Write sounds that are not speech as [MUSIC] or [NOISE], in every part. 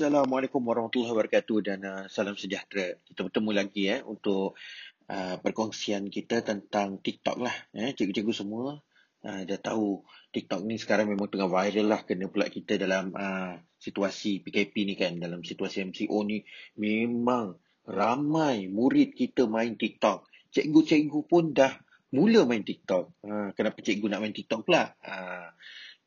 Assalamualaikum warahmatullahi wabarakatuh dan uh, salam sejahtera. Kita bertemu lagi eh untuk uh, perkongsian kita tentang TikTok lah. Eh. Cikgu-cikgu semua uh, dah tahu TikTok ni sekarang memang tengah viral lah kena pula kita dalam uh, situasi PKP ni kan. Dalam situasi MCO ni memang ramai murid kita main TikTok. Cikgu-cikgu pun dah mula main TikTok. Uh, kenapa cikgu nak main TikTok pula? Uh,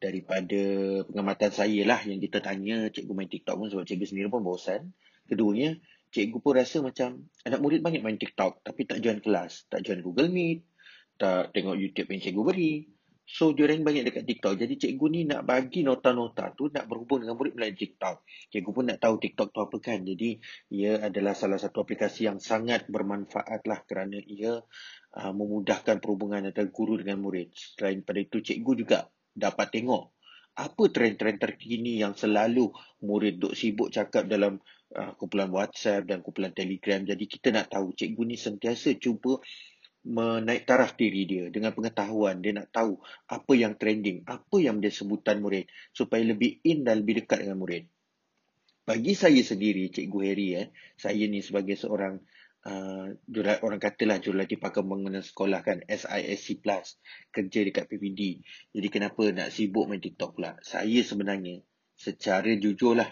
daripada pengamatan saya lah yang kita tanya cikgu main TikTok pun sebab cikgu sendiri pun bosan. Keduanya, cikgu pun rasa macam anak murid banyak main TikTok tapi tak join kelas, tak join Google Meet, tak tengok YouTube yang cikgu beri. So, dia banyak dekat TikTok. Jadi, cikgu ni nak bagi nota-nota tu nak berhubung dengan murid melalui TikTok. Cikgu pun nak tahu TikTok tu apa kan. Jadi, ia adalah salah satu aplikasi yang sangat bermanfaat lah kerana ia uh, memudahkan perhubungan antara guru dengan murid. Selain pada itu, cikgu juga dapat tengok apa trend-trend terkini yang selalu murid duk sibuk cakap dalam uh, kumpulan WhatsApp dan kumpulan Telegram. Jadi kita nak tahu cikgu ni sentiasa cuba menaik taraf diri dia dengan pengetahuan. Dia nak tahu apa yang trending, apa yang dia sebutan murid supaya lebih in dan lebih dekat dengan murid. Bagi saya sendiri, Cikgu Harry, eh, saya ni sebagai seorang uh, jurat, orang katalah jurulatih pakar pembangunan sekolah kan SISC Plus kerja dekat PPD jadi kenapa nak sibuk main TikTok pula? Saya sebenarnya secara jujur lah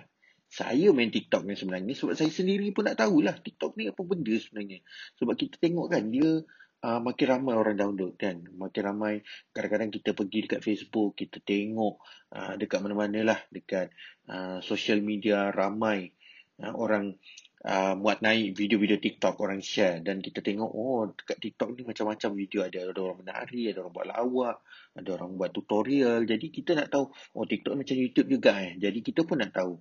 saya main TikTok ni sebenarnya sebab saya sendiri pun nak tahulah TikTok ni apa benda sebenarnya. Sebab kita tengok kan dia uh, makin ramai orang download kan. Makin ramai kadang-kadang kita pergi dekat Facebook kita tengok uh, dekat mana-mana lah dekat uh, social media ramai uh, orang uh, buat naik video-video TikTok orang share dan kita tengok oh dekat TikTok ni macam-macam video ada ada orang menari, ada orang buat lawak, ada orang buat tutorial. Jadi kita nak tahu oh TikTok macam YouTube juga eh. Jadi kita pun nak tahu.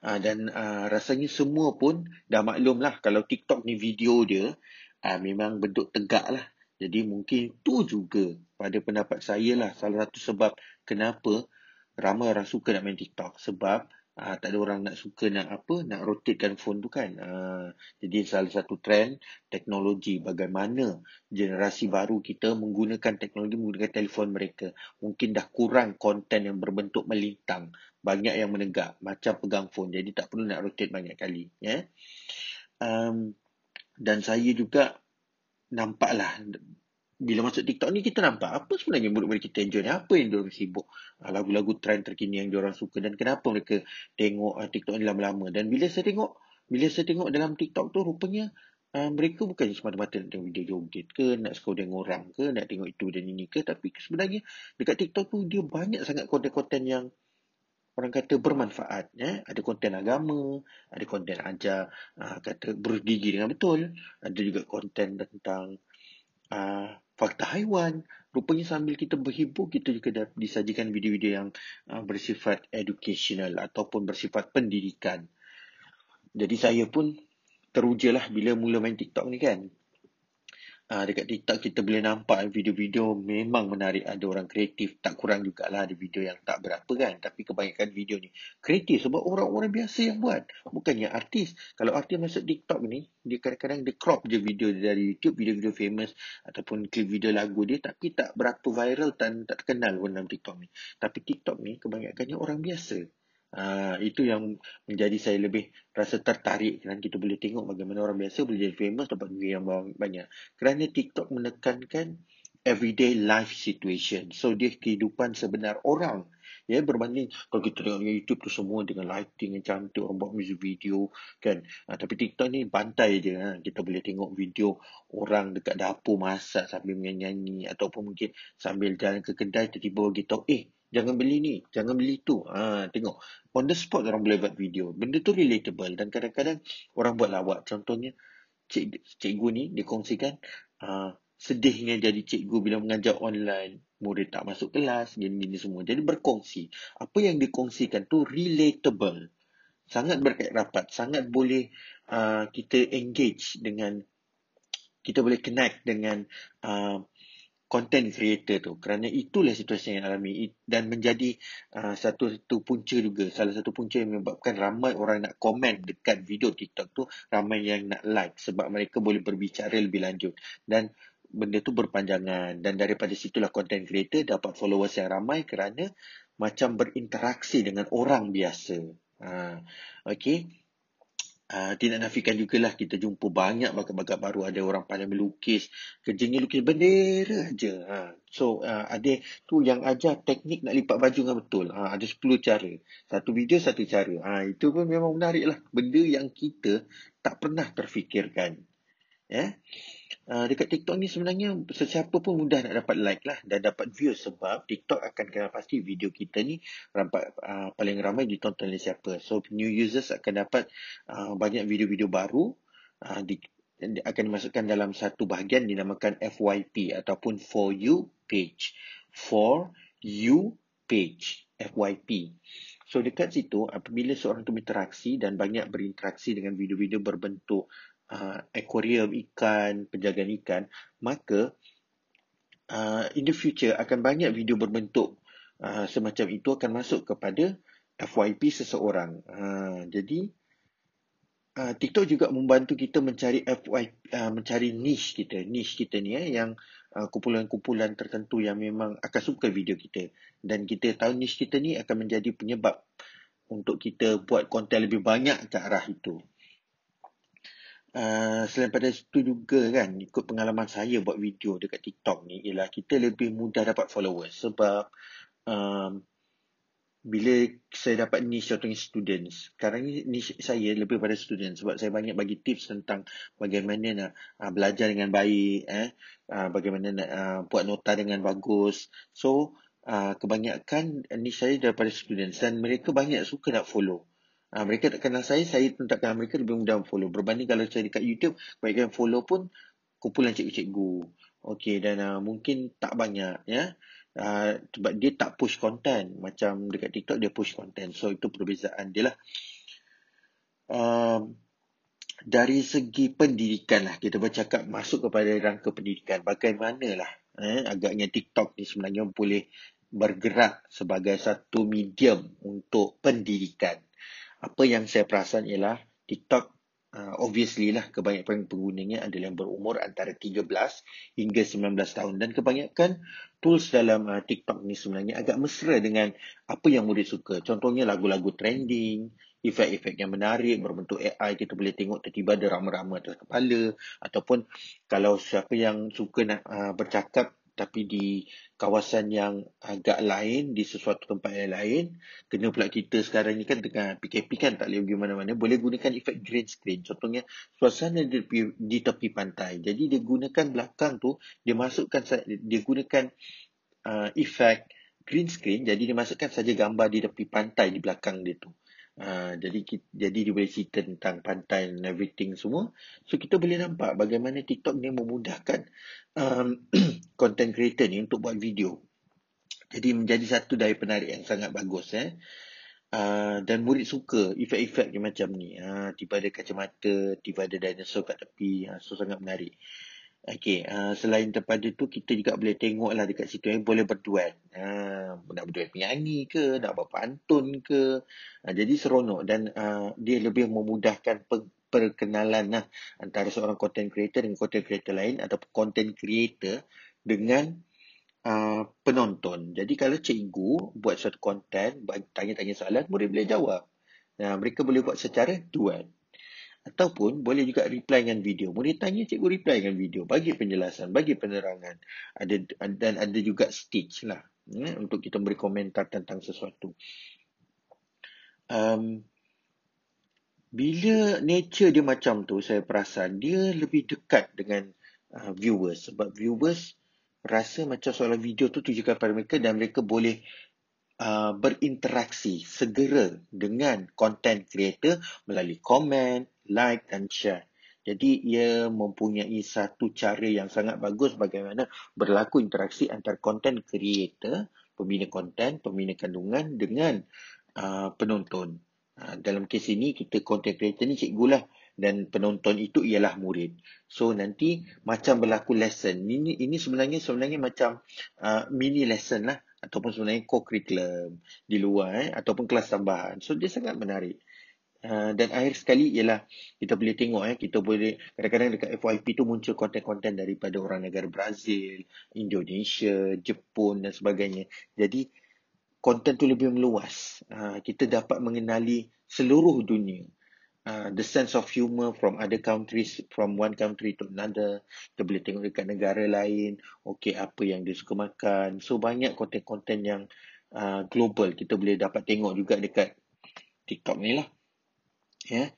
Uh, dan uh, rasanya semua pun dah maklum lah kalau TikTok ni video dia uh, memang bentuk tegak lah. Jadi mungkin tu juga pada pendapat saya lah salah satu sebab kenapa ramai orang suka nak main TikTok. Sebab uh, tak ada orang nak suka nak apa nak rotatekan phone tu kan. Uh, jadi salah satu trend teknologi bagaimana generasi baru kita menggunakan teknologi menggunakan telefon mereka. Mungkin dah kurang konten yang berbentuk melintang. Banyak yang menegak macam pegang phone jadi tak perlu nak rotate banyak kali yeah? um, dan saya juga nampaklah bila masuk TikTok ni kita nampak apa sebenarnya murid-murid kita enjoy ni. Apa yang diorang sibuk. Ah, lagu-lagu trend terkini yang diorang suka. Dan kenapa mereka tengok uh, TikTok ni lama-lama. Dan bila saya tengok, bila saya tengok dalam TikTok tu rupanya uh, mereka bukan semata-mata nak tengok video joget ke, nak suka dengan orang ke, nak tengok itu dan ini ke. Tapi sebenarnya dekat TikTok tu dia banyak sangat konten-konten yang orang kata bermanfaat. Ya? Ada konten agama, ada konten ajar, uh, kata bergigi dengan betul. Ada juga konten tentang uh, fakta haiwan. Rupanya sambil kita berhibur, kita juga dah disajikan video-video yang uh, bersifat educational ataupun bersifat pendidikan. Jadi saya pun teruja lah bila mula main TikTok ni kan uh, dekat TikTok kita boleh nampak video-video memang menarik. Ada orang kreatif. Tak kurang jugalah ada video yang tak berapa kan. Tapi kebanyakan video ni kreatif sebab orang-orang biasa yang buat. Bukannya artis. Kalau artis masuk TikTok ni, dia kadang-kadang dia crop je video dari YouTube, video-video famous ataupun klip video lagu dia. Tapi tak berapa viral dan tak terkenal pun dalam TikTok ni. Tapi TikTok ni kebanyakannya orang biasa. Uh, itu yang menjadi saya lebih rasa tertarik kerana kita boleh tengok bagaimana orang biasa boleh jadi famous dapat duit yang banyak. Kerana TikTok menekankan everyday life situation. So dia kehidupan sebenar orang. Ya berbanding kalau kita tengok dengan YouTube tu semua dengan lighting yang cantik orang buat music video kan. Ha, tapi TikTok ni bantai je ha. Kita boleh tengok video orang dekat dapur masak sambil menyanyi ataupun mungkin sambil jalan ke kedai tiba-tiba tahu eh Jangan beli ni, jangan beli tu. Ha, tengok. On the spot orang boleh buat video. Benda tu relatable. Dan kadang-kadang orang buat lawak. Contohnya, cik, cikgu ni dikongsikan uh, sedihnya jadi cikgu bila mengajar online. Murid tak masuk kelas, gini-gini semua. Jadi berkongsi. Apa yang dikongsikan tu relatable. Sangat berkait rapat. Sangat boleh uh, kita engage dengan, kita boleh connect dengan uh, content creator tu. Kerana itulah situasi yang alami dan menjadi uh, satu satu punca juga. Salah satu punca yang menyebabkan ramai orang nak komen dekat video TikTok tu ramai yang nak like sebab mereka boleh berbicara lebih lanjut. Dan benda tu berpanjangan. Dan daripada situlah content creator dapat followers yang ramai kerana macam berinteraksi dengan orang biasa. Uh, okay. Tidak nafikan juga lah kita jumpa banyak bakat-bakat baru ada orang pandai melukis kerjanya lukis bendera aja ha. so uh, ada tu yang ajar teknik nak lipat baju dengan betul ha. ada 10 cara satu video satu cara ha. itu pun memang menarik lah benda yang kita tak pernah terfikirkan ya yeah? Uh, dekat TikTok ni sebenarnya sesiapa pun mudah nak dapat like lah dan dapat view sebab TikTok akan kena pasti video kita ni rampat uh, paling ramai ditonton oleh siapa. So new users akan dapat uh, banyak video-video baru uh, di, akan dimasukkan dalam satu bahagian dinamakan FYP ataupun For You page. For You page. FYP. So dekat situ apabila seorang tu berinteraksi dan banyak berinteraksi dengan video-video berbentuk uh, aquarium ikan, penjagaan ikan, maka uh, in the future akan banyak video berbentuk uh, semacam itu akan masuk kepada FYP seseorang. Uh, jadi uh, TikTok juga membantu kita mencari FYP, uh, mencari niche kita, niche kita ni eh, yang uh, kumpulan-kumpulan tertentu yang memang akan suka video kita. Dan kita tahu niche kita ni akan menjadi penyebab untuk kita buat konten lebih banyak ke arah itu. Uh, selain pada itu juga kan ikut pengalaman saya buat video dekat TikTok ni ialah kita lebih mudah dapat followers sebab um, bila saya dapat niche contohnya students. Sekarang ni niche saya lebih pada students sebab saya banyak bagi tips tentang bagaimana nak uh, belajar dengan baik eh. Uh, bagaimana nak uh, buat nota dengan bagus. So uh, kebanyakan niche saya daripada students dan mereka banyak suka nak follow Ha, mereka tak kenal saya, saya pun tak kenal mereka lebih mudah follow. Berbanding kalau saya dekat YouTube, mereka yang follow pun kumpulan cikgu-cikgu. Okey dan uh, mungkin tak banyak ya. Uh, sebab dia tak push content macam dekat TikTok dia push content. So itu perbezaan dia lah. Um, dari segi pendidikan lah kita bercakap masuk kepada rangka pendidikan bagaimana lah eh, agaknya TikTok ni sebenarnya boleh bergerak sebagai satu medium untuk pendidikan apa yang saya perasan ialah TikTok uh, obviously lah kebanyakan penggunanya adalah yang berumur antara 13 hingga 19 tahun dan kebanyakan tools dalam uh, TikTok ni sebenarnya agak mesra dengan apa yang murid suka. Contohnya lagu-lagu trending, efek-efek yang menarik berbentuk AI kita boleh tengok tiba-tiba ada rama-rama atas kepala ataupun kalau siapa yang suka nak uh, bercakap tapi di kawasan yang agak lain, di sesuatu tempat yang lain, kena pula kita sekarang ni kan dengan PKP kan tak boleh pergi mana-mana, boleh gunakan efek green screen. Contohnya, suasana di tepi, di tepi pantai. Jadi dia gunakan belakang tu, dia masukkan, dia gunakan uh, efek green screen, jadi dia masukkan saja gambar di tepi pantai di belakang dia tu. Uh, jadi jadi dia boleh cerita tentang pantai and everything semua. So kita boleh nampak bagaimana TikTok ni memudahkan um, [CLEARS THROAT] content creator ni untuk buat video. Jadi menjadi satu daya penarik yang sangat bagus eh. Uh, dan murid suka efek-efek macam ni. Uh, tiba ada kacamata, tiba ada dinosaur kat tepi. Uh, so sangat menarik. Okey, uh, selain daripada tu kita juga boleh tengok lah dekat situ yang boleh berduet. Uh, nak berduet penyanyi ke, nak buat pantun ke. Uh, jadi seronok dan uh, dia lebih memudahkan pe- perkenalan lah antara seorang content creator dengan content creator lain atau content creator dengan uh, penonton. Jadi kalau cikgu buat suatu content, tanya-tanya soalan, murid boleh jawab. Uh, mereka boleh buat secara duet. Ataupun boleh juga reply dengan video. Boleh tanya cikgu reply dengan video. Bagi penjelasan, bagi penerangan. Ada Dan ada juga stitch lah. Ya, untuk kita beri komentar tentang sesuatu. Um, bila nature dia macam tu, saya perasan dia lebih dekat dengan uh, viewers. Sebab viewers rasa macam soalan video tu tujukan pada mereka dan mereka boleh uh, berinteraksi segera dengan content creator melalui komen, like dan share. Jadi ia mempunyai satu cara yang sangat bagus bagaimana berlaku interaksi antara content creator, pembina konten, pembina kandungan dengan uh, penonton. Uh, dalam kes ini kita content creator ni cikgu lah dan penonton itu ialah murid. So nanti macam berlaku lesson. Ini ini sebenarnya sebenarnya macam uh, mini lesson lah ataupun sebenarnya co-curriculum di luar eh ataupun kelas tambahan. So dia sangat menarik. Uh, dan akhir sekali ialah kita boleh tengok eh kita boleh kadang-kadang dekat FYP tu muncul konten-konten daripada orang negara Brazil, Indonesia, Jepun dan sebagainya. Jadi konten tu lebih meluas. Uh, kita dapat mengenali seluruh dunia. Uh, the sense of humor from other countries, from one country to another. Kita boleh tengok dekat negara lain. Okay, apa yang dia suka makan. So, banyak konten-konten yang uh, global. Kita boleh dapat tengok juga dekat TikTok ni lah. Ya.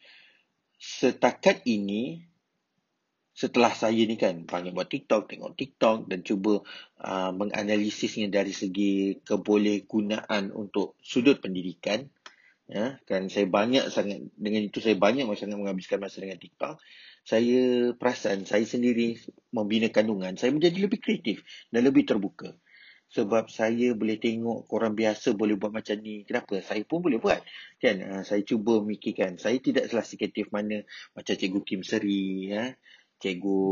Setakat ini, setelah saya ni kan banyak buat TikTok, tengok TikTok dan cuba uh, menganalisisnya dari segi kebolehgunaan untuk sudut pendidikan. Ya, kan saya banyak sangat dengan itu saya banyak sangat menghabiskan masa dengan TikTok. Saya perasan saya sendiri membina kandungan, saya menjadi lebih kreatif dan lebih terbuka. Sebab saya boleh tengok orang biasa boleh buat macam ni. Kenapa? Saya pun boleh buat. Kan? Uh, saya cuba mikirkan. Saya tidak salah kreatif mana macam Cikgu Kim Seri. Ya? Cikgu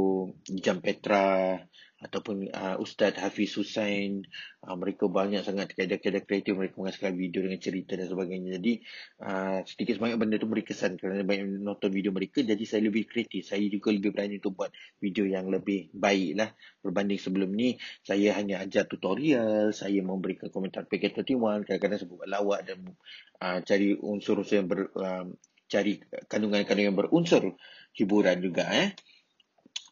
Jam Petra ataupun uh, Ustaz Hafiz Hussain uh, mereka banyak sangat kaedah-kaedah kreatif mereka menghasilkan video dengan cerita dan sebagainya. Jadi uh, sedikit sebanyak benda tu beri kesan kerana banyak nonton video mereka. Jadi saya lebih kreatif. Saya juga lebih berani untuk buat video yang lebih baik lah berbanding sebelum ni. Saya hanya ajar tutorial saya memberikan komentar PK21 kadang-kadang sebut lawak dan uh, cari unsur-unsur yang ber, uh, cari kandungan-kandungan yang berunsur hiburan juga eh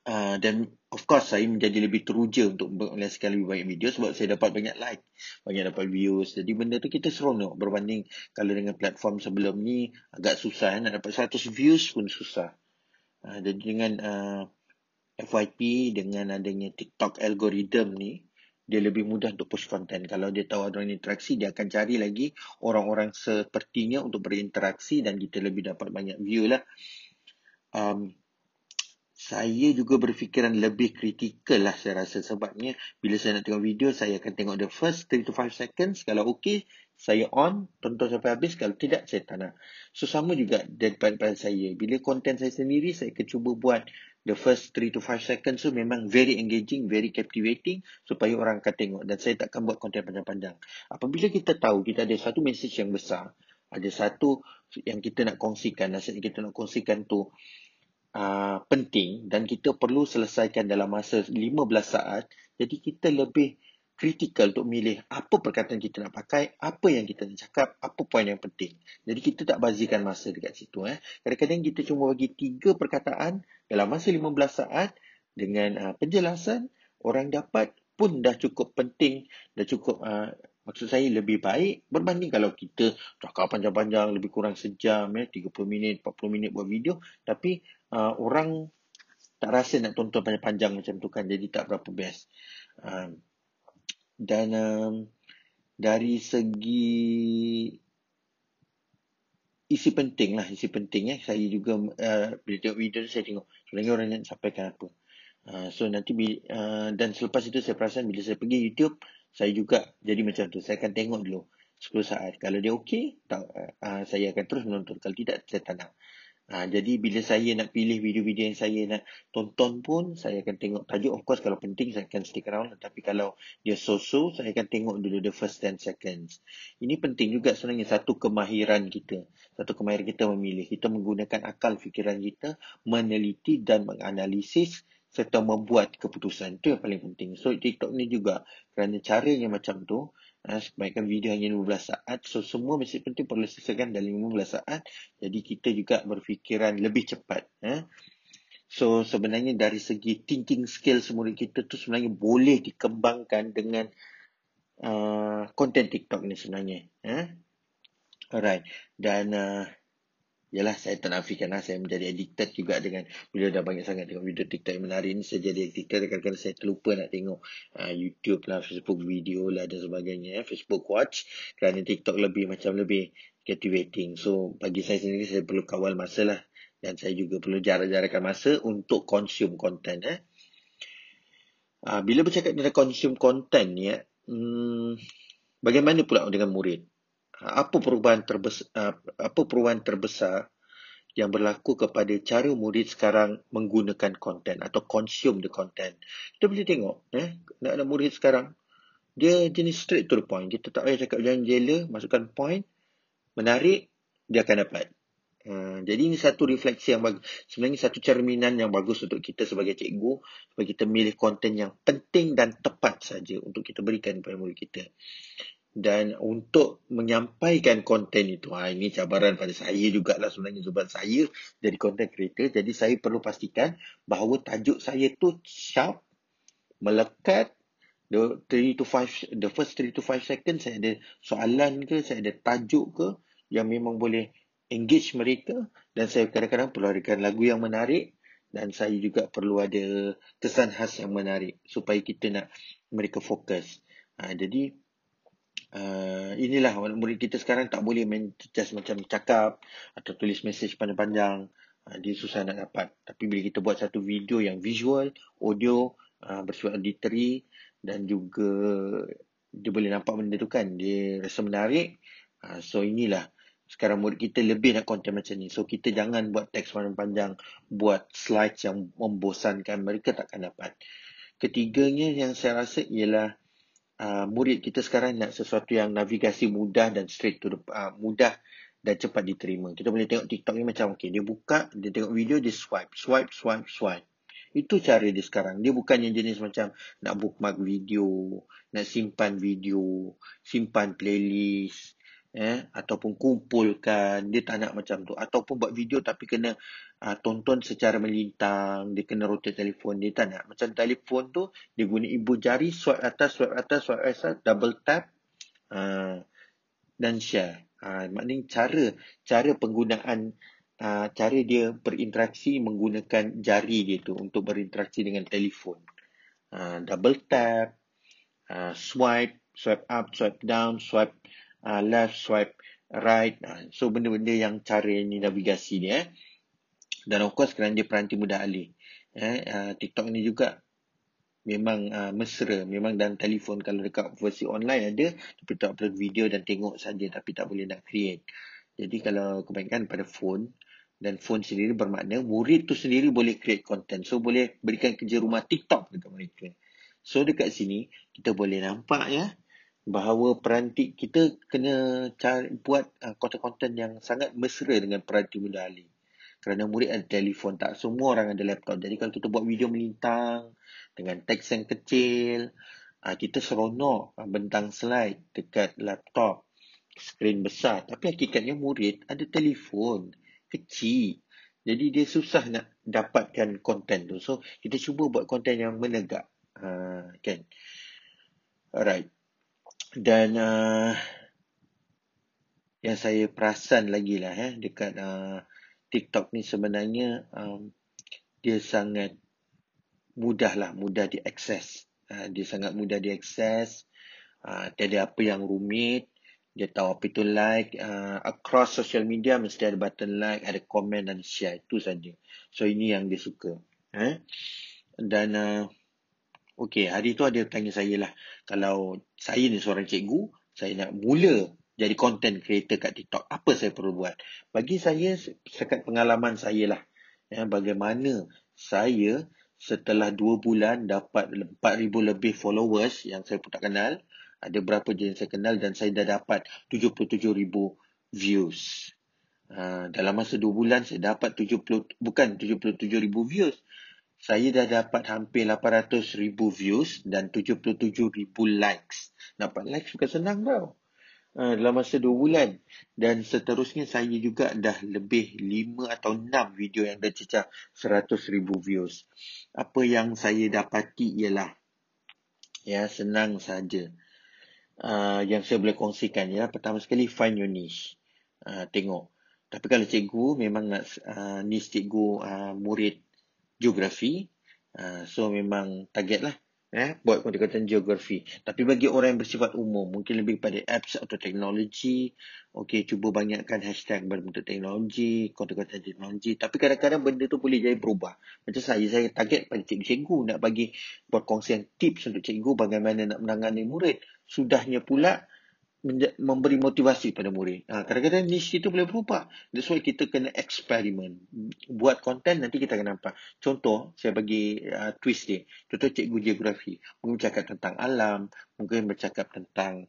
Uh, dan of course saya menjadi lebih teruja untuk mengelaskan lebih banyak video sebab saya dapat banyak like, banyak dapat views. Jadi benda tu kita seronok berbanding kalau dengan platform sebelum ni agak susah nak dapat 100 views pun susah. Uh, jadi dengan uh, FYP dengan adanya TikTok algorithm ni dia lebih mudah untuk push content. Kalau dia tahu ada interaksi, dia akan cari lagi orang-orang sepertinya untuk berinteraksi dan kita lebih dapat banyak view lah. Um, saya juga berfikiran lebih kritikal lah saya rasa. Sebabnya bila saya nak tengok video saya akan tengok the first 3 to 5 seconds. Kalau okey saya on tonton sampai habis. Kalau tidak saya tak nak. So sama juga daripada saya. Bila konten saya sendiri saya akan cuba buat the first 3 to 5 seconds tu memang very engaging very captivating supaya orang akan tengok. Dan saya takkan buat konten panjang-panjang. Apabila kita tahu kita ada satu message yang besar ada satu yang kita nak kongsikan. Nasihat yang kita nak kongsikan tu uh, penting dan kita perlu selesaikan dalam masa 15 saat. Jadi kita lebih kritikal untuk milih apa perkataan kita nak pakai, apa yang kita nak cakap, apa poin yang penting. Jadi kita tak bazirkan masa dekat situ. Eh. Kadang-kadang kita cuma bagi tiga perkataan dalam masa 15 saat dengan uh, penjelasan, orang dapat pun dah cukup penting, dah cukup uh, maksud saya lebih baik berbanding kalau kita cakap panjang-panjang lebih kurang sejam ya 30 minit 40 minit buat video tapi uh, orang tak rasa nak tonton panjang-panjang macam tu kan jadi tak berapa best. Uh, dan um, dari segi isi penting lah isi penting eh. Saya juga uh, bila tengok video tu saya tengok sebenarnya orang nak sampaikan apa. Uh, so nanti uh, dan selepas itu saya perasan bila saya pergi YouTube saya juga jadi macam tu. Saya akan tengok dulu 10 saat. Kalau dia okey tak uh, saya akan terus menonton. Kalau tidak saya tak nak Ha, jadi bila saya nak pilih video-video yang saya nak tonton pun, saya akan tengok tajuk. Of course kalau penting saya akan stick around. Tapi kalau dia so-so, saya akan tengok dulu the first 10 seconds. Ini penting juga sebenarnya satu kemahiran kita. Satu kemahiran kita memilih. Kita menggunakan akal fikiran kita, meneliti dan menganalisis serta membuat keputusan. Itu yang paling penting. So TikTok ni juga kerana caranya macam tu, Ha, sebaikkan video hanya 15 saat. So, semua mesti penting perlu selesaikan dalam 15 saat. Jadi, kita juga berfikiran lebih cepat. Ha. So, sebenarnya dari segi thinking skill semua kita tu sebenarnya boleh dikembangkan dengan uh, TikTok ni sebenarnya. Ha. Alright. Dan uh, Yalah saya tak nafikan lah Saya menjadi addicted juga dengan Bila dah banyak sangat tengok video TikTok yang menarik ni Saya jadi addicted Kadang-kadang saya terlupa nak tengok uh, YouTube lah Facebook video lah dan sebagainya ya. Facebook watch Kerana TikTok lebih macam lebih captivating So bagi saya sendiri Saya perlu kawal masa lah Dan saya juga perlu jarak-jarakkan masa Untuk consume content eh. Uh, bila bercakap tentang consume content ni ya, hmm, Bagaimana pula dengan murid apa perubahan terbesar apa perubahan terbesar yang berlaku kepada cara murid sekarang menggunakan konten atau consume the content. Kita boleh tengok eh nak ada murid sekarang dia jenis straight to the point. Kita tak payah cakap jangan jela, masukkan point menarik dia akan dapat. Uh, jadi ini satu refleksi yang bagus. Sebenarnya satu cerminan yang bagus untuk kita sebagai cikgu supaya kita milih konten yang penting dan tepat saja untuk kita berikan kepada murid kita. Dan untuk menyampaikan konten itu ha, ini cabaran pada saya jugalah sebenarnya sebab saya jadi content creator jadi saya perlu pastikan bahawa tajuk saya tu sharp melekat the 3 to 5 the first 3 to 5 seconds saya ada soalan ke saya ada tajuk ke yang memang boleh engage mereka dan saya kadang-kadang perlu adakan lagu yang menarik dan saya juga perlu ada kesan khas yang menarik supaya kita nak mereka fokus. Ha, jadi uh, inilah murid kita sekarang tak boleh main just macam cakap atau tulis mesej panjang-panjang. Uh, dia susah nak dapat. Tapi bila kita buat satu video yang visual, audio, uh, bersifat auditory dan juga dia boleh nampak benda tu kan. Dia rasa menarik. Uh, so inilah sekarang murid kita lebih nak konten macam ni. So kita jangan buat teks panjang-panjang, buat slide yang membosankan mereka takkan dapat. Ketiganya yang saya rasa ialah uh, murid kita sekarang nak sesuatu yang navigasi mudah dan straight to the uh, mudah dan cepat diterima. Kita boleh tengok TikTok ni macam okay, dia buka, dia tengok video, dia swipe, swipe, swipe, swipe. Itu cara dia sekarang. Dia bukan yang jenis macam nak bookmark video, nak simpan video, simpan playlist, eh ataupun kumpulkan. Dia tak nak macam tu. Ataupun buat video tapi kena uh, tonton secara melintang. Dia kena rotate telefon. Dia tak nak. Macam telefon tu dia guna ibu jari swipe atas swipe atas swipe atas double tap uh, dan share. Uh, maknanya cara cara penggunaan uh, cara dia berinteraksi menggunakan jari dia tu untuk berinteraksi dengan telefon. Uh, double tap uh, swipe swipe up swipe down swipe uh, left swipe right. Uh, so benda-benda yang cara ni navigasi ni eh. Dan of course kerana dia peranti mudah alih eh. Uh, TikTok ni juga memang uh, mesra. Memang dalam telefon kalau dekat versi online ada tapi tak upload video dan tengok saja tapi tak boleh nak create. Jadi kalau kebanyakan pada phone dan phone sendiri bermakna murid tu sendiri boleh create content. So boleh berikan kerja rumah TikTok dekat mereka so dekat sini kita boleh nampak ya bahawa peranti kita kena cari, buat uh, konten-konten yang sangat mesra dengan peranti muda Ali. Kerana murid ada telefon, tak semua orang ada laptop. Jadi kalau kita buat video melintang dengan teks yang kecil, uh, kita seronok uh, bentang slide dekat laptop, skrin besar. Tapi hakikatnya murid ada telefon kecil. Jadi dia susah nak dapatkan konten tu. So kita cuba buat konten yang menegak. Uh, kan? Alright dan uh, yang saya perasan lagi lah eh, dekat uh, TikTok ni sebenarnya um, dia sangat mudah lah, mudah diakses. Uh, dia sangat mudah diakses. Uh, tiada apa yang rumit. Dia tahu apa itu like. Uh, across social media mesti ada button like, ada komen dan share. Itu saja. So ini yang dia suka. Eh? Dan uh, Okey, hari tu ada tanya saya lah. Kalau saya ni seorang cikgu, saya nak mula jadi content creator kat TikTok. Apa saya perlu buat? Bagi saya, sekat pengalaman saya lah. Ya, bagaimana saya setelah 2 bulan dapat 4,000 lebih followers yang saya pun tak kenal. Ada berapa je yang saya kenal dan saya dah dapat 77,000 views. Uh, dalam masa 2 bulan saya dapat 70, bukan 77,000 views saya dah dapat hampir 800 ribu views dan 77 ribu likes. Dapat likes bukan senang tau. Uh, dalam masa 2 bulan. Dan seterusnya saya juga dah lebih 5 atau 6 video yang dah cecah 100 ribu views. Apa yang saya dapati ialah ya senang saja. Uh, yang saya boleh kongsikan ya. Pertama sekali find your niche. Uh, tengok. Tapi kalau cikgu memang nak uh, niche cikgu uh, murid geografi. Uh, so memang target lah eh, buat konten-konten geografi. Tapi bagi orang yang bersifat umum, mungkin lebih pada apps atau teknologi. Okay, cuba banyakkan hashtag berbentuk teknologi, konten-konten teknologi. Tapi kadang-kadang benda tu boleh jadi berubah. Macam saya, saya target pada cikgu-cikgu nak bagi perkongsian tips untuk cikgu bagaimana nak menangani murid. Sudahnya pula, memberi motivasi pada murid. Ha, kadang-kadang niche itu boleh berubah. That's why kita kena eksperimen. Buat konten nanti kita akan nampak. Contoh, saya bagi uh, twist dia. Contoh cikgu geografi. Mungkin bercakap tentang alam. Mungkin bercakap tentang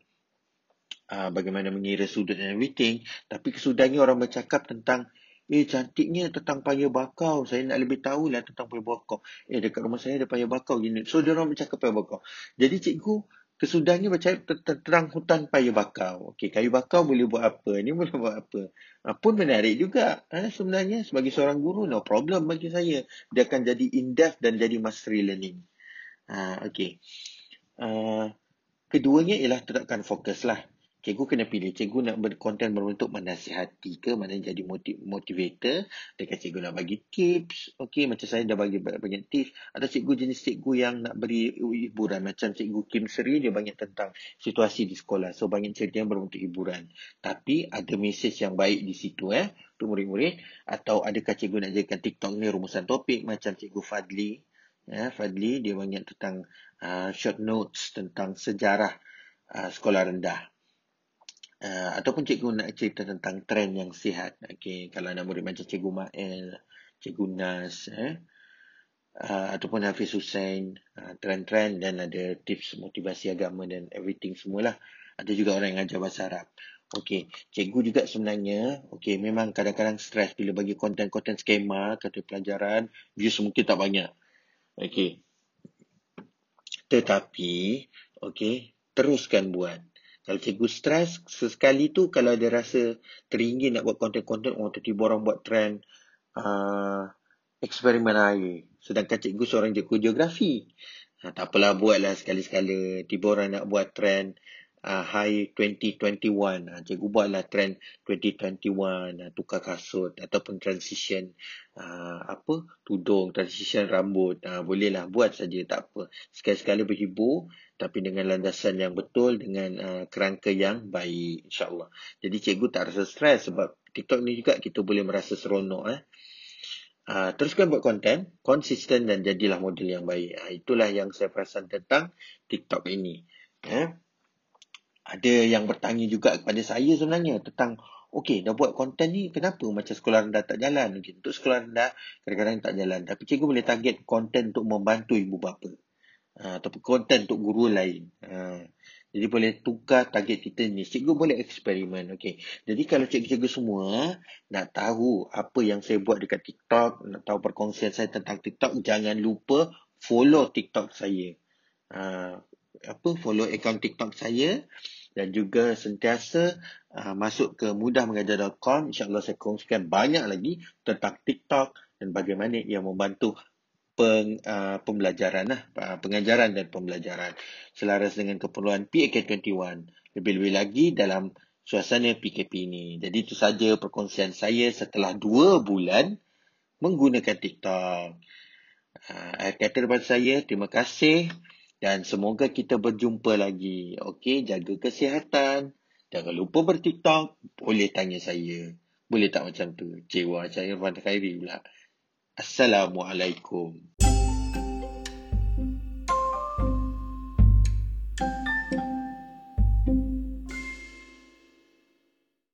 uh, bagaimana mengira sudut dan everything. Tapi kesudahnya orang bercakap tentang Eh cantiknya tentang paya bakau. Saya nak lebih tahu lah tentang paya bakau. Eh dekat rumah saya ada paya bakau. Gini. So dia orang bercakap paya bakau. Jadi cikgu Kesudahannya macam terang hutan paya bakau. Okey, kayu bakau boleh buat apa? Ni [LAUGHS] boleh buat apa? Ha, pun menarik juga. Ha, sebenarnya sebagai seorang guru, no problem bagi saya. Dia akan jadi in-depth dan jadi mastery learning. Ha, Okey. Uh, keduanya ialah tetapkan fokus lah cikgu kena pilih. Cikgu nak berkonten berbentuk menasihati ke mana jadi motivator. Dekat cikgu nak bagi tips okey macam saya dah bagi banyak tips. Ada cikgu jenis cikgu yang nak beri hiburan macam cikgu Kim Seri dia banyak tentang situasi di sekolah. So banyak cerita yang berbentuk hiburan. Tapi ada mesej yang baik di situ eh untuk murid-murid. Atau adakah cikgu nak jadikan TikTok ni rumusan topik macam cikgu Fadli ya Fadli dia banyak tentang uh, short notes tentang sejarah uh, sekolah rendah uh, ataupun cikgu nak cerita tentang trend yang sihat. Okey, kalau nak murid macam cikgu Mael, cikgu Nas, eh, uh, ataupun Hafiz Hussein, uh, trend-trend dan ada tips motivasi agama dan everything semualah. Ada juga orang yang ajar bahasa Arab. Okey, cikgu juga sebenarnya, okey, memang kadang-kadang stres bila bagi konten-konten skema, kata pelajaran, views mungkin tak banyak. Okey. Tetapi, okey, teruskan buat. Kalau cikgu stres, sesekali tu kalau dia rasa teringin nak buat konten-konten, orang tiba-tiba orang buat trend uh, eksperimen air. Sedangkan cikgu seorang cikgu geografi. Ha, tak apalah buatlah sekali-sekala. Tiba orang nak buat trend uh, high 2021. Uh, cikgu buatlah trend 2021 uh, tukar kasut ataupun transition uh, apa tudung, transition rambut. Uh, bolehlah buat saja tak apa. Sekali-sekala berhibur tapi dengan landasan yang betul dengan uh, kerangka yang baik insyaallah. Jadi cikgu tak rasa stres sebab TikTok ni juga kita boleh merasa seronok eh. Uh, teruskan buat konten, konsisten dan jadilah model yang baik. Uh, itulah yang saya perasan tentang TikTok ini. Eh ada yang bertanya juga kepada saya sebenarnya tentang okey dah buat konten ni kenapa macam sekolah rendah tak jalan? Okay, untuk sekolah rendah kadang-kadang tak jalan. Tapi cikgu boleh target konten untuk membantu ibu bapa ha, ataupun konten untuk guru lain ha, jadi boleh tukar target kita ni. Cikgu boleh eksperimen okey. Jadi kalau cikgu-cikgu semua nak tahu apa yang saya buat dekat TikTok nak tahu perkongsian saya tentang TikTok jangan lupa follow TikTok saya ha, apa follow account TikTok saya dan juga sentiasa uh, masuk ke mudahmengajar.com insyaallah saya kongsikan banyak lagi tentang TikTok dan bagaimana ia membantu peng, uh, pembelajaran uh, pengajaran dan pembelajaran selaras dengan keperluan PAK21 lebih-lebih lagi dalam suasana PKP ini. Jadi itu saja perkongsian saya setelah dua bulan menggunakan TikTok. Uh, akhir kata daripada saya, terima kasih. Dan semoga kita berjumpa lagi. Okey, jaga kesihatan. Jangan lupa bertiktok. Boleh tanya saya. Boleh tak macam tu? Cewa saya Irfan Khairi pula. Assalamualaikum.